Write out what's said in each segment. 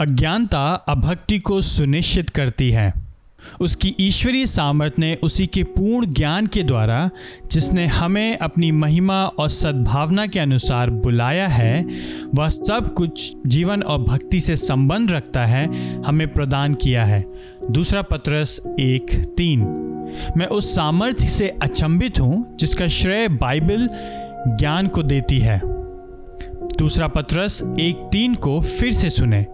अज्ञानता अभक्ति को सुनिश्चित करती है। उसकी ईश्वरीय सामर्थ्य ने उसी के पूर्ण ज्ञान के द्वारा, जिसने हमें अपनी महिमा और सद्भावना के अनुसार बुलाया है, वह सब कुछ जीवन और भक्ति से संबंध रखता है, हमें प्रदान किया है। दूसरा पत्रस एक तीन। मैं उस सामर्थ्य से अचंभित हूँ, जिसका श्रेय बाइबल ज्ञान को देती है। दूसरा पत्रस एक तीन को फिर से सुने।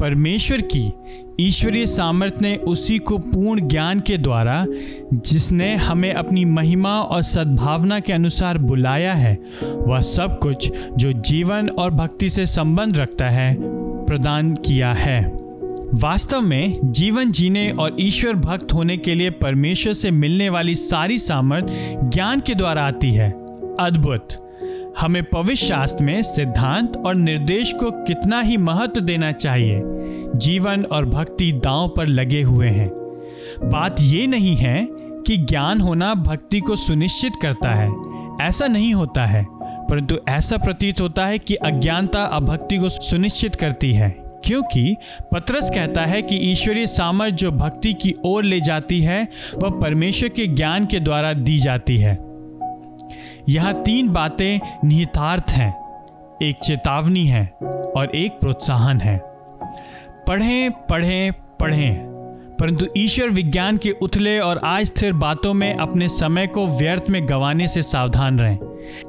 परमेश्वर की ईश्वरीय सामर्थ्य ने उसी को पूर्ण ज्ञान के द्वारा, जिसने हमें अपनी महिमा और सद्भावना के अनुसार बुलाया है, वह सब कुछ जो जीवन और भक्ति से संबंध रखता है, प्रदान किया है। वास्तव में जीवन जीने और ईश्वर भक्त होने के लिए परमेश्वर से मिलने वाली सारी सामर्थ ज्ञान के द्वारा आती है। अद्भुत! हमें पवित्र शास्त्र में सिद्धांत और निर्देश को कितना ही महत्व देना चाहिए। जीवन और भक्ति दांव पर लगे हुए हैं। बात ये नहीं है कि ज्ञान होना भक्ति को सुनिश्चित करता है। ऐसा नहीं होता है, परंतु ऐसा प्रतीत होता है कि अज्ञानता अभक्ति को सुनिश्चित करती है। क्योंकि पत्रस कहता है कि ईश्वरीय सामर्थ जो भक्ति की ओर ले जाती है, वह परमेश्वर के ज्ञान के द्वारा दी जाती है। यहाँ तीन बातें निहितार्थ हैं, एक चेतावनी है और एक प्रोत्साहन है। पढ़ें पढ़ें पढ़ें, परंतु ईश्वर विज्ञान के उथले और अस्थिर बातों में अपने समय को व्यर्थ में गंवाने से सावधान रहें।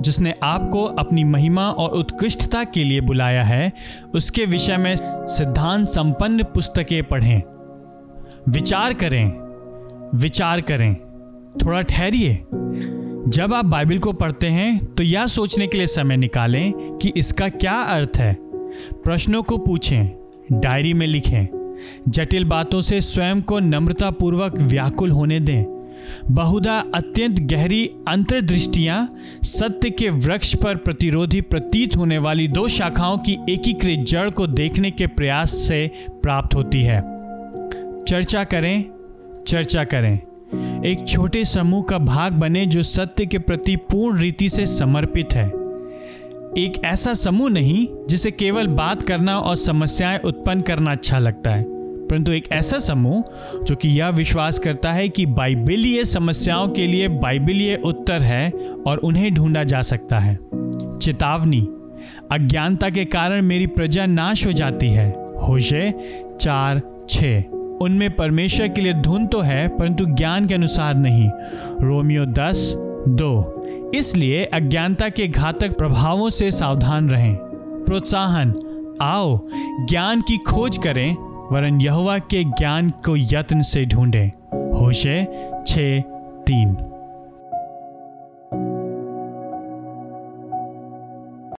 जिसने आपको अपनी महिमा और उत्कृष्टता के लिए बुलाया है, उसके विषय में सिद्धांत संपन्न पुस्तकें पढ़ें। विचार करें विचार करें। थोड़ा ठहरिए। जब आप बाइबल को पढ़ते हैं तो यह सोचने के लिए समय निकालें कि इसका क्या अर्थ है। प्रश्नों को पूछें, डायरी में लिखें, जटिल बातों से स्वयं को नम्रतापूर्वक व्याकुल होने दें। बहुधा अत्यंत गहरी अंतर्दृष्टियाँ सत्य के वृक्ष पर प्रतिरोधी प्रतीत होने वाली दो शाखाओं की एकीकृत जड़ को देखने के प्रयास से प्राप्त होती है। चर्चा करें चर्चा करें। एक छोटे समूह का भाग बने जो सत्य के प्रति पूर्ण रीति से समर्पित है। एक ऐसा समूह नहीं, जिसे केवल बात करना और समस्याएँ उत्पन्न करना अच्छा लगता है। परंतु एक ऐसा समूह, जो कि यह विश्वास करता है कि बाइबिलीय समस्याओं के लिए बाइबिलीय उत्तर है और उन्हें ढूंढा जा सकता है। चेतावनी, अज्ञानता के कारण मेरी प्रजा नाश हो जाती है। होशे चार छः उनमें परमेश्वर के लिए धुन तो है, परंतु ज्ञान के अनुसार नहीं। रोमियो दस, दो। इसलिए अज्ञानता के घातक प्रभावों से सावधान रहें। प्रोत्साहन, आओ, ज्ञान की खोज करें, वरन यहुआ के ज्ञान को यत्न से ढूंढें। होशे छ, तीन।